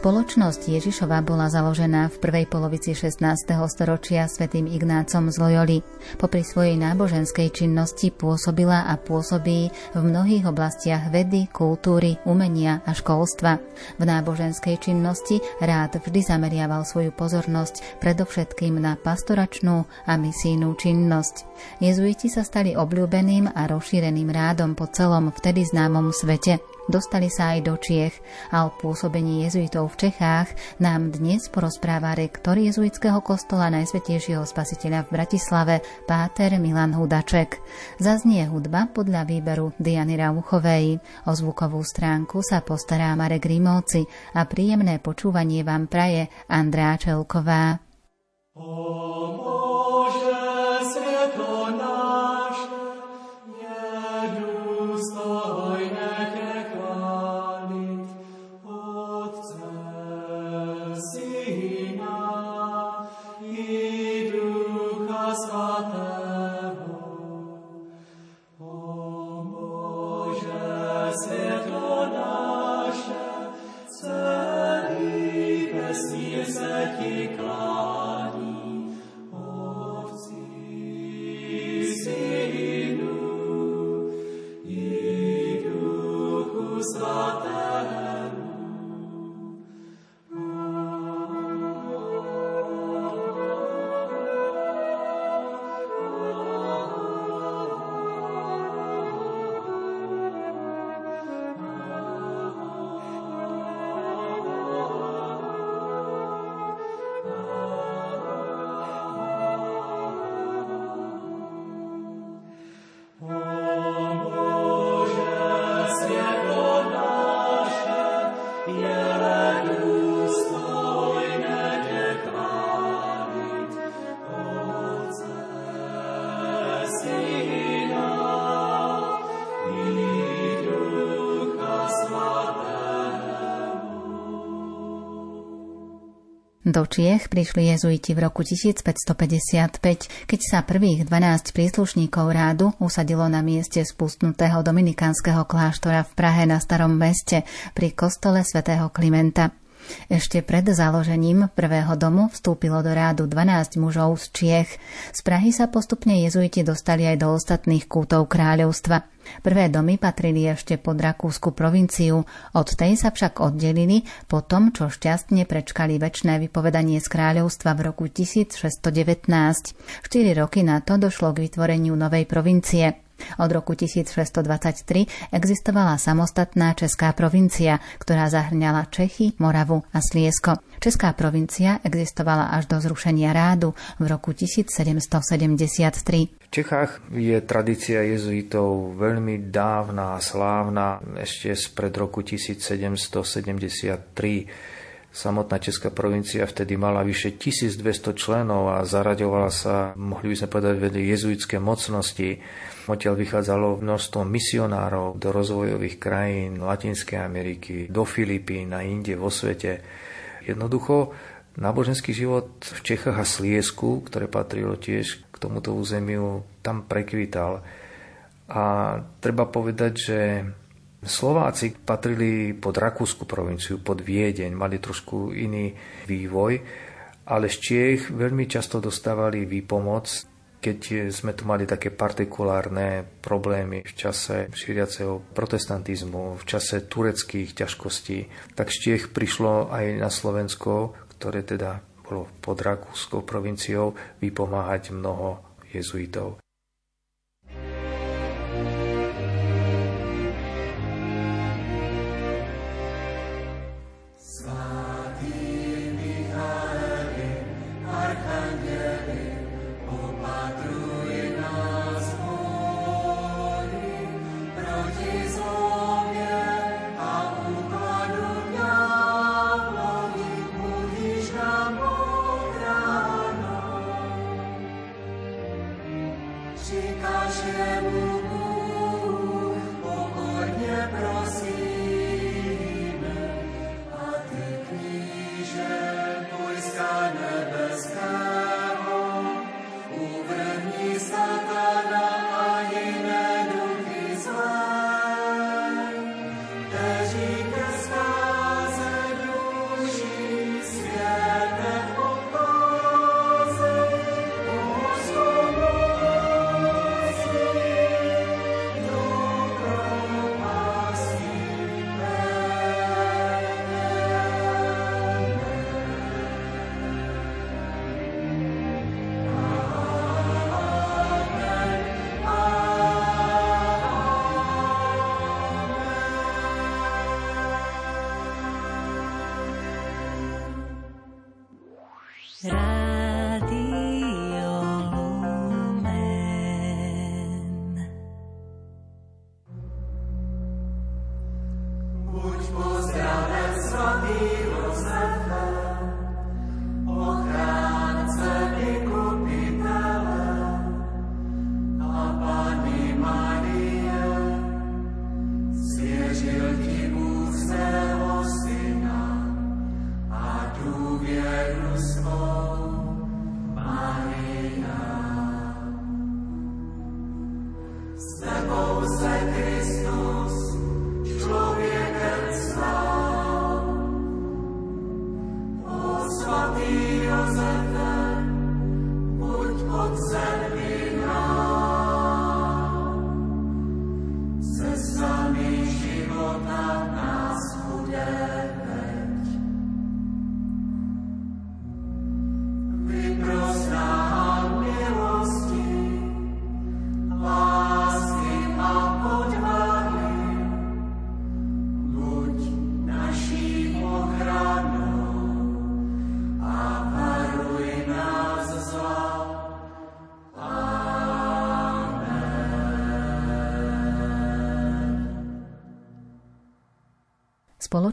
Spoločnosť Ježišova bola založená v prvej polovici 16. storočia svätým Ignácom z Loyoli. Popri svojej náboženskej činnosti pôsobila a pôsobí v mnohých oblastiach vedy, kultúry, umenia a školstva. V náboženskej činnosti rád vždy zameriaval svoju pozornosť predovšetkým na pastoračnú a misijnú činnosť. Jezuiti sa stali obľúbeným a rozšíreným rádom po celom vtedy známom svete. Dostali sa aj do Čiech a o pôsobení jezuitov v Čechách nám dnes porozpráva rektor jezuitského kostola Najsvetejšieho spasiteľa v Bratislave, páter Milan Hudaček. Zaznie hudba podľa výberu Diany Rauchovej. O zvukovú stránku sa postará Marek Rimóci a príjemné počúvanie vám praje Andrá Čelková. Satanus. Do Čiech prišli jezuiti v roku 1555, keď sa prvých 12 príslušníkov rádu usadilo na mieste spustnutého dominikánskeho kláštora v Prahe na Starom meste pri kostole svätého Klimenta. Ešte pred založením prvého domu vstúpilo do rádu 12 mužov z Čiech. Z Prahy sa postupne jezuiti dostali aj do ostatných kútov kráľovstva. Prvé domy patrili ešte pod Rakúsku provinciu, od tej sa však oddelili po tom, čo šťastne prečkali väčšné vypovedanie z kráľovstva v roku 1619. Štyri roky na to došlo k vytvoreniu novej provincie. Od roku 1623 existovala samostatná Česká provincia, ktorá zahrňala Čechy, Moravu a Sliesko. Česká provincia existovala až do zrušenia rádu v roku 1773. V Čechách je tradícia jezuitov veľmi dávna a slávna, ešte spred roku 1773 Samotná Česká provincia vtedy mala vyše 1200 členov a zaraďovala sa, mohli by sme povedať, vedli jezuitské mocnosti. Odtiaľ vychádzalo množstvo misionárov do rozvojových krajín Latinskej Ameriky, do Filipín a inde vo svete. Jednoducho náboženský život v Čechách a Sliesku, ktoré patrilo tiež k tomuto územiu, tam prekvital. A treba povedať, že Slováci patrili pod Rakúsku provinciu, pod Viedeň, mali trošku iný vývoj, ale z Čiech veľmi často dostávali výpomoc, keď sme tu mali také partikulárne problémy v čase šíriaceho protestantizmu, v čase tureckých ťažkostí, tak z Čiech prišlo aj na Slovensko, ktoré teda bolo pod Rakúskou provinciou, vypomáhať mnoho jezuitov. Ozaj Kristus.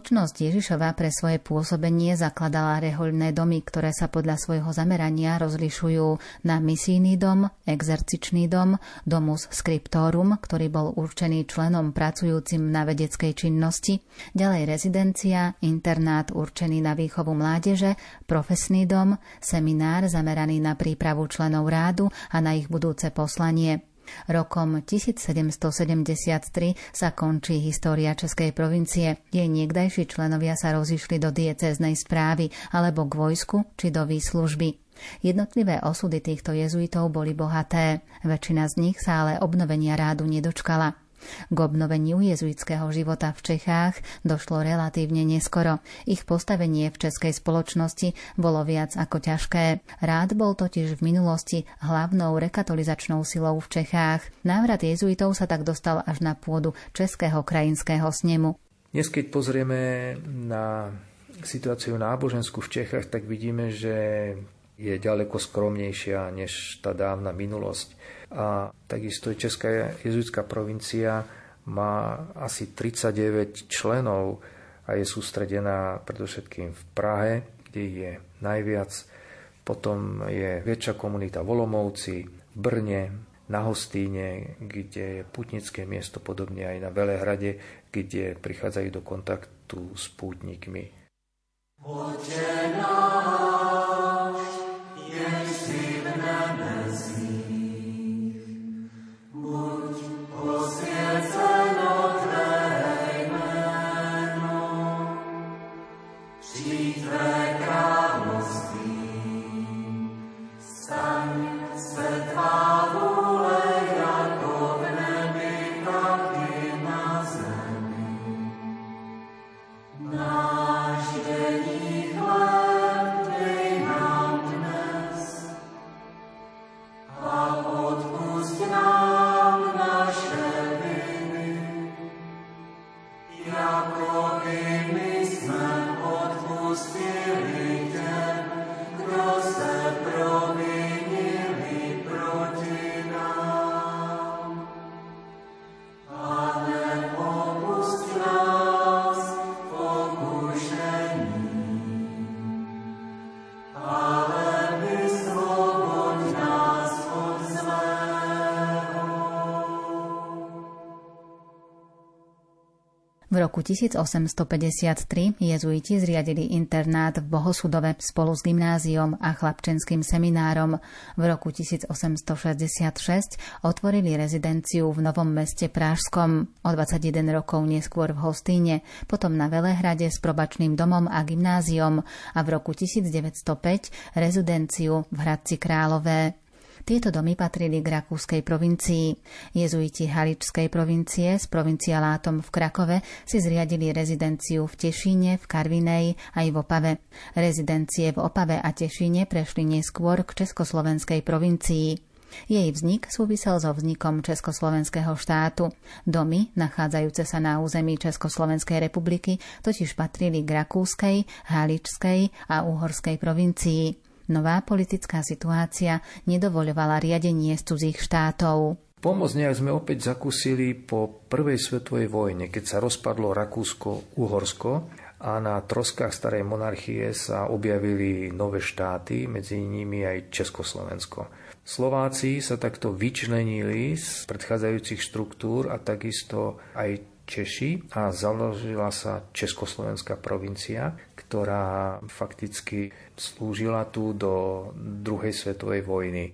Spoločnosť Ježišova pre svoje pôsobenie zakladala rehoľné domy, ktoré sa podľa svojho zamerania rozlišujú na misijný dom, exercičný dom, domus scriptorum, ktorý bol určený členom pracujúcim na vedeckej činnosti, ďalej rezidencia, internát určený na výchovu mládeže, profesný dom, seminár zameraný na prípravu členov rádu a na ich budúce poslanie. Rokom 1773 sa končí história Českej provincie. Jej niekdajší členovia sa rozišli do diecéznej správy alebo k vojsku či do výslužby. Jednotlivé osudy týchto jezuitov boli bohaté. Väčšina z nich sa ale obnovenia rádu nedočkala. K obnoveniu jezuitského života v Čechách došlo relatívne neskoro. Ich postavenie v českej spoločnosti bolo viac ako ťažké. Rád bol totiž v minulosti hlavnou rekatolizačnou silou v Čechách. Návrat jezuitov sa tak dostal až na pôdu Českého krajinského snemu. Dnes, keď pozrieme na situáciu náboženskú v Čechách, tak vidíme, že je ďaleko skromnejšia než tá dávna minulosť. A takisto Česká jezuitská provincia má asi 39 členov a je sústredená predovšetkým v Prahe, kde je najviac. Potom je väčšia komunita v Brne, na Hostíne, kde je putnické miesto, podobne aj na Velehrade, kde prichádzajú do kontaktu s pútnikmi. Oče V roku 1853 jezuiti zriadili internát v Bohosudove spolu s gymnáziom a chlapčenským seminárom. V roku 1866 otvorili rezidenciu v Novom meste Prážskom, o 21 rokov neskôr v Hostíne, potom na Velehrade s probačným domom a gymnáziom a v roku 1905 rezidenciu v Hradci Králové. Tieto domy patrili k rakúskej provincii. Jezuiti Haličskej provincie s provincialátom v Krakove si zriadili rezidenciu v Tešíne, v Karvinej aj v Opave. Rezidencie v Opave a Tešíne prešli neskôr k Československej provincii. Jej vznik súvisel so vznikom Československého štátu. Domy, nachádzajúce sa na území Československej republiky, totiž patrili k Rakúskej, Haličskej a Úhorskej provincii. Nová politická situácia nedovoľovala riadenie z cudzích štátov. Pomoc nejak sme opäť zakúsili po prvej svetovej vojne, keď sa rozpadlo Rakúsko-Uhorsko a na troskách starej monarchie sa objavili nové štáty, medzi nimi aj Československo. Slováci sa takto vyčlenili z predchádzajúcich štruktúr a takisto aj Češi a založila sa Československá provincia, ktorá fakticky slúžila tu do druhej svetovej vojny.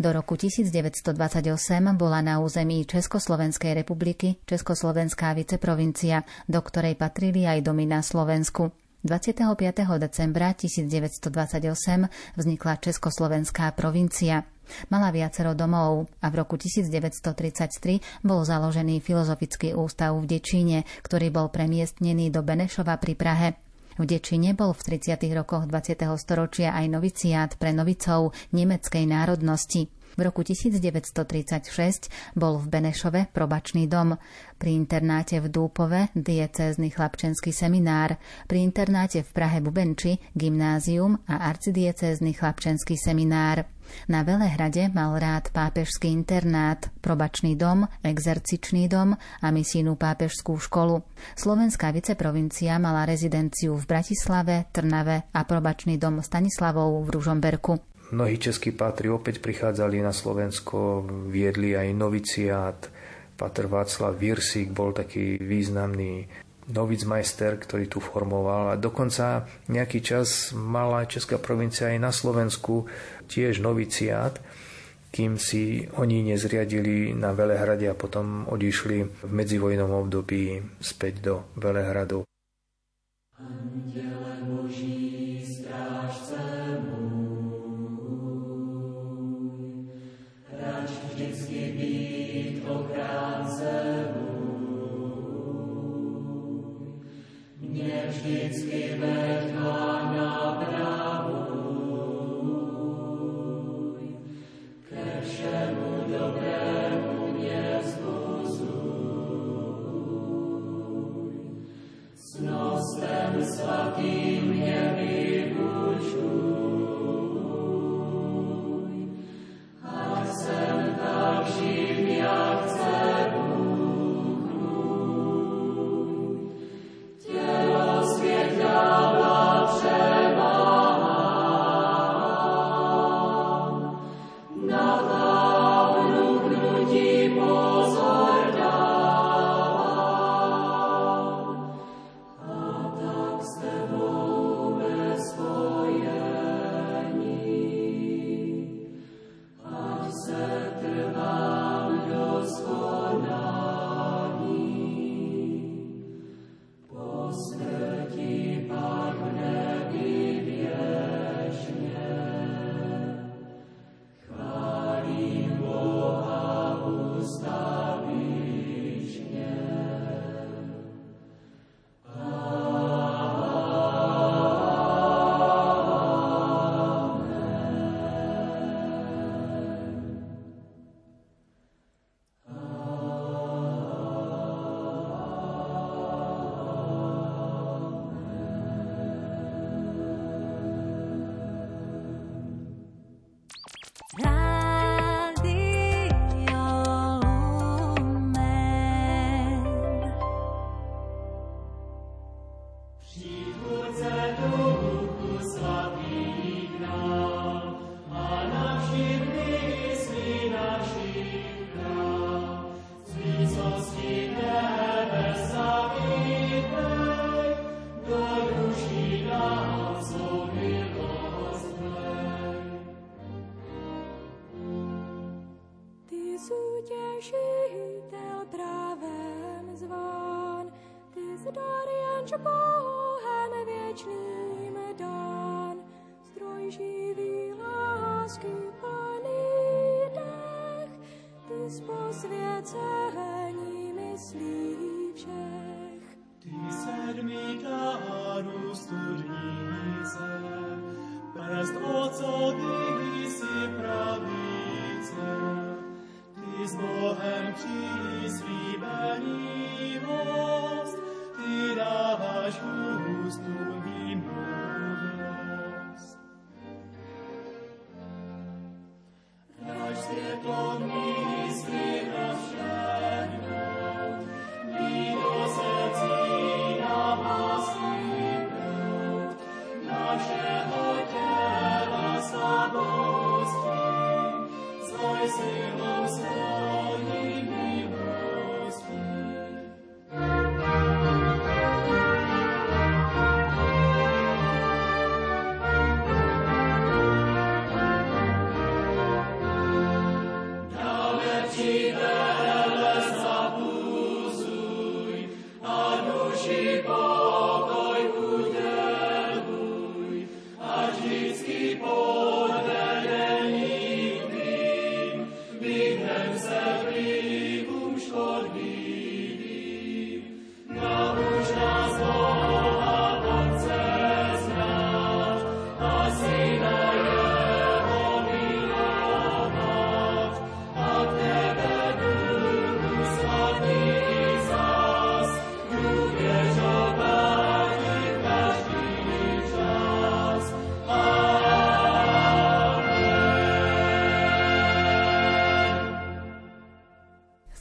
Do roku 1928 bola na území Československej republiky Československá viceprovincia, do ktorej patrili aj domy na Slovensku. 25. decembra 1928 vznikla Československá provincia. Mala viacero domov a v roku 1933 bol založený Filozofický ústav v Dečíne, ktorý bol premiestnený do Benešova pri Prahe. V Dečine bol v 30. rokoch 20. storočia aj noviciát pre novicov nemeckej národnosti. V roku 1936 bol v Benešove probačný dom, pri internáte v Dúpove diecézny chlapčenský seminár, pri internáte v Prahe Bubenči gymnázium a arcidiecézny chlapčenský seminár. Na Velehrade mal rád pápežský internát, probačný dom, exercičný dom a misijnú pápežskú školu. Slovenská viceprovincia mala rezidenciu v Bratislave, Trnave a probačný dom Stanislavov v Ružomberku. Mnohí českí pátri opäť prichádzali na Slovensko, viedli aj noviciát. Pater Václav Virsík bol taký významný novicmajster, ktorý tu formoval a dokonca nejaký čas mala Česká provincia aj na Slovensku tiež noviciát, kým si oni nezriadili na Velehrade a potom odišli v medzivojnom období späť do Velehradu. Andiele Boží, strážce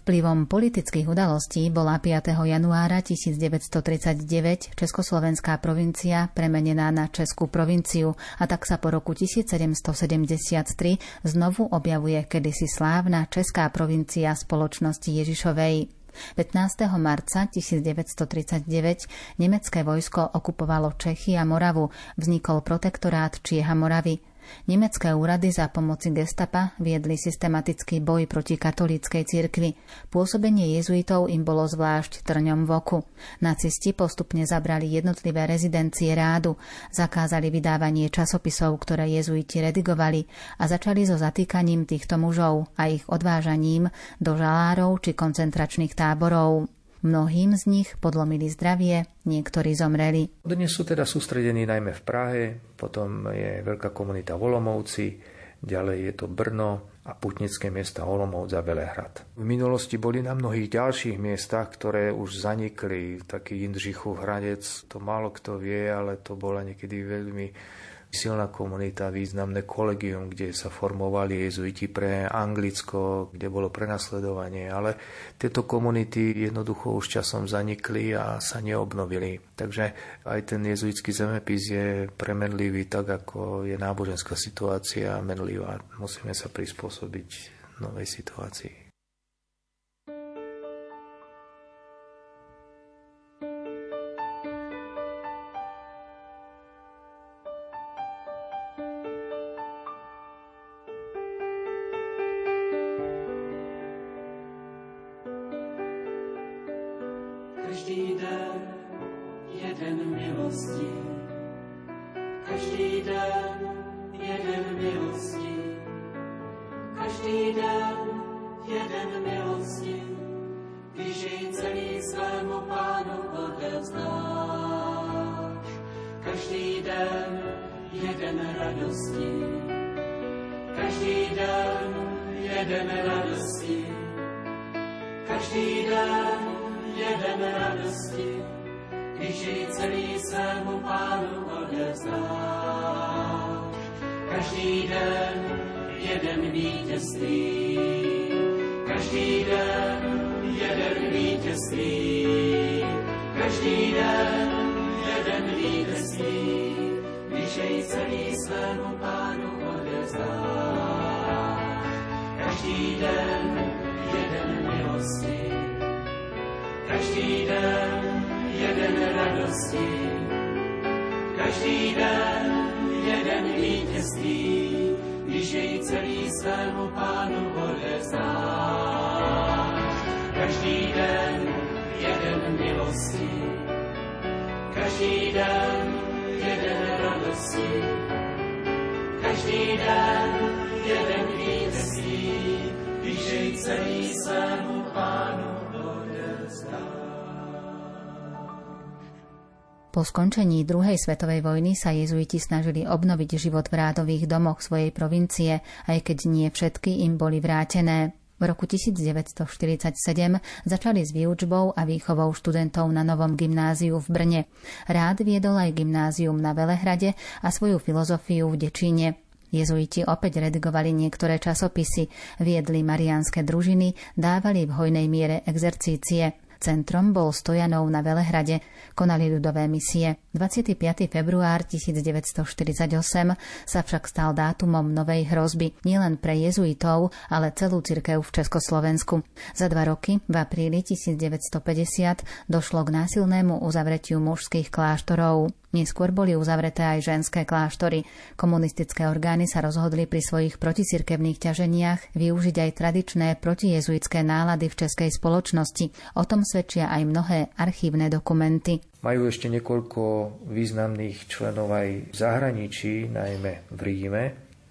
Vplyvom politických udalostí bola 5. januára 1939 Československá provincia premenená na Českú provinciu a tak sa po roku 1773 znovu objavuje kedysi slávna Česká provincia spoločnosti Ježišovej. 15. marca 1939 nemecké vojsko okupovalo Čechy a Moravu, vznikol protektorát Čieha Moravy. Nemecké úrady za pomoci gestapa viedli systematický boj proti katolíckej cirkvi. Pôsobenie jezuitov im bolo zvlášť trňom v oku. Nacisti postupne zabrali jednotlivé rezidencie rádu, zakázali vydávanie časopisov, ktoré jezuiti redigovali a začali so zatýkaním týchto mužov a ich odvážaním do žalárov či koncentračných táborov. Mnohým z nich podlomili zdravie, niektorí zomreli. Dnes sú teda sústredení najmä v Prahe, potom je veľká komunita v Olomovci, ďalej je to Brno a putnické miesta Olomouc a Velehrad. V minulosti boli na mnohých ďalších miestach, ktoré už zanikli. Taký Jindřichov Hradec, to málo kto vie, ale to bola niekedy veľmi silná komunita, významné kolegium, kde sa formovali jezuiti pre Anglicko, kde bolo prenasledovanie, ale tieto komunity jednoducho už časom zanikli a sa neobnovili. Takže aj ten jezuitský zemepis je premenlivý tak, ako je náboženská situácia menlivá. Musíme sa prispôsobiť novej situácii. milosti, každý den jeden milosti, každý den jeden milosti, když jej celý svému pánu odevzdáš. Každý den jeden radosti, každý den jeden radosti, každý den jeden radosti, když jej celý serve každý den jeden radosti, každý den jeden vítězství, když jej celý svému pánu odevzdá. Každý den jeden milostí, každý den jeden radosti, každý den jeden vítězství, když jej celý svému pánu odevzdá. Po skončení druhej svetovej vojny sa jezuiti snažili obnoviť život v rádových domoch svojej provincie, aj keď nie všetky im boli vrátené. V roku 1947 začali s výučbou a výchovou študentov na novom gymnáziu v Brne. Rád viedol aj gymnázium na Velehrade a svoju filozofiu v Dečíne. Jezuiti opäť redigovali niektoré časopisy, viedli mariánske družiny, dávali v hojnej miere exercície. Centrom bol Stojanov na Velehrade, konali ľudové misie. 25. február 1948 sa však stal dátumom novej hrozby nielen pre jezuitov, ale celú cirkev v Československu. Za dva roky, v apríli 1950, došlo k násilnému uzavretiu mužských kláštorov. Neskôr boli uzavreté aj ženské kláštory. Komunistické orgány sa rozhodli pri svojich proticirkevných ťaženiach využiť aj tradičné protijezuitské nálady v českej spoločnosti. O tom svedčia aj mnohé archívne dokumenty. Majú ešte niekoľko významných členov aj v zahraničí, najmä v Ríme.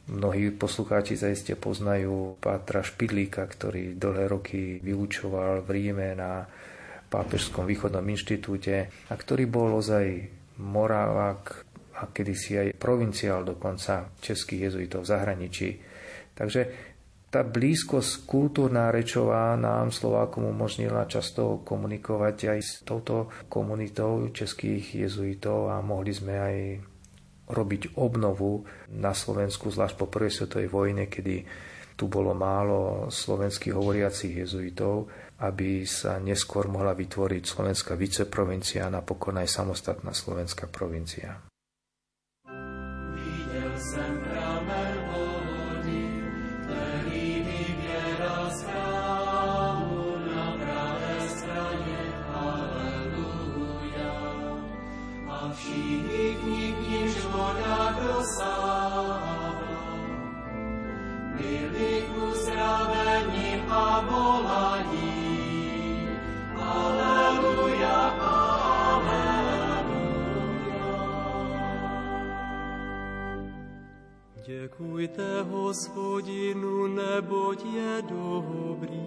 Mnohí poslucháči zaiste poznajú Pátra Špidlíka, ktorý dlhé roky vyučoval v Ríme na Pápežskom východnom inštitúte a ktorý bol ozaj Moravák a kedysi aj provinciál dokonca českých jezuitov v zahraničí. Takže tá blízkosť kultúrna rečová nám Slovákom umožnila často komunikovať aj s touto komunitou českých jezuitov a mohli sme aj robiť obnovu na Slovensku, zvlášť po prvej svetovej vojne, kedy tu bolo málo slovenských hovoriacich jezuitov, aby sa neskôr mohla vytvoriť slovenská viceprovincia a napokon aj samostatná slovenská provincia. Videl som Děkujte hospodinu, neboť je dobrý.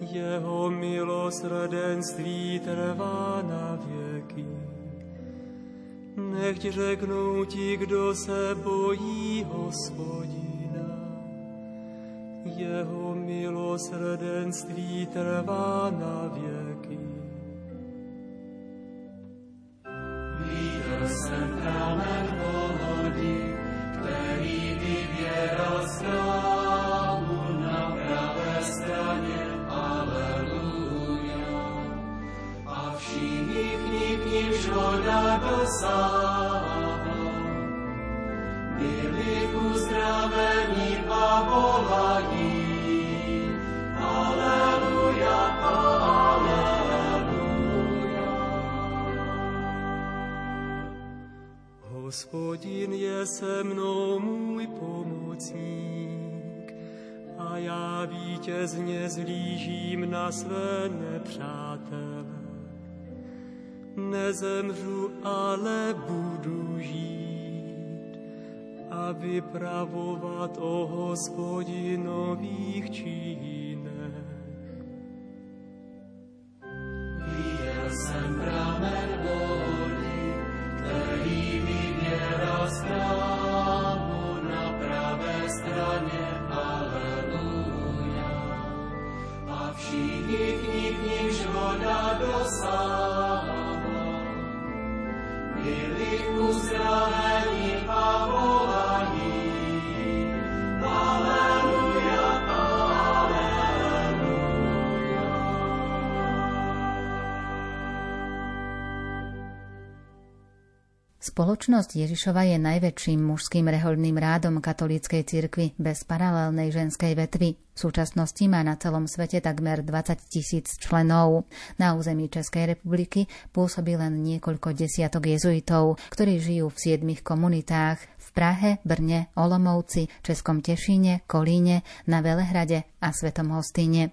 Jeho milosrdenství trvá na věky. Nechť řeknou ti, kdo se bojí hospodina. Jeho milosrdenství trvá na věky. Viděl jsem pramen vody, který vyvěral z na pravé straně. Aleluja. A všichni k ním žoda dosáhla. Byli uzdravení Hospodin je se mnou můj pomocník a já vítězně zlížím na své nepřátele. Nezemřu, ale budu žít a vypravovat o hospodinových čínech. Voda Spoločnosť Ježišova je najväčším mužským rehoľným rádom katolíckej cirkvi bez paralelnej ženskej vetvy. V súčasnosti má na celom svete takmer 20 tisíc členov. Na území Českej republiky pôsobí len niekoľko desiatok jezuitov, ktorí žijú v siedmých komunitách v Prahe, Brne, Olomovci, Českom Tešíne, Kolíne, na Velehrade a Svetom Hostíne.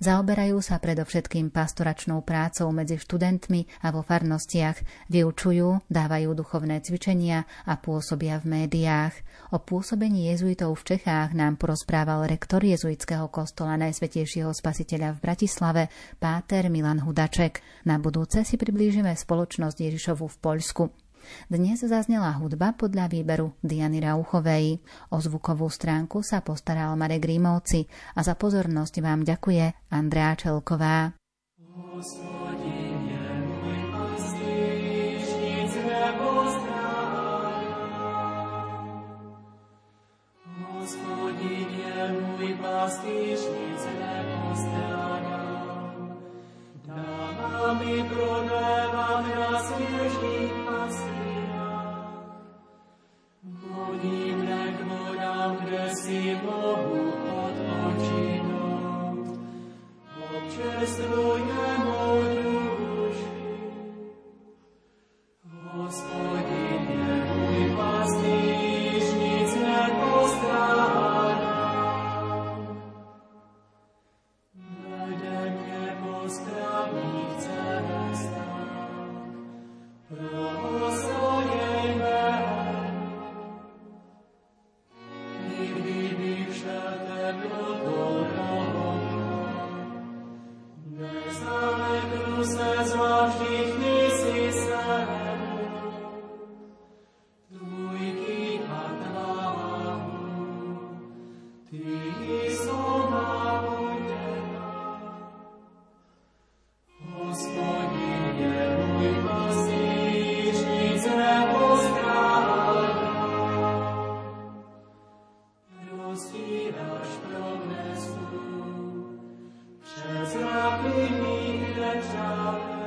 Zaoberajú sa predovšetkým pastoračnou prácou medzi študentmi a vo farnostiach, vyučujú, dávajú duchovné cvičenia a pôsobia v médiách. O pôsobení jezuitov v Čechách nám porozprával rektor jezuitského kostola Najsvetejšieho spasiteľa v Bratislave, páter Milan Hudaček. Na budúce si priblížime spoločnosť Ježišovu v Poľsku. Dnes zaznela hudba podľa výberu Diany Rauchovej. O zvukovú stránku sa postaral Marek Rímovci a za pozornosť vám ďakuje Andrea Čelková. Dáva Christ. the child.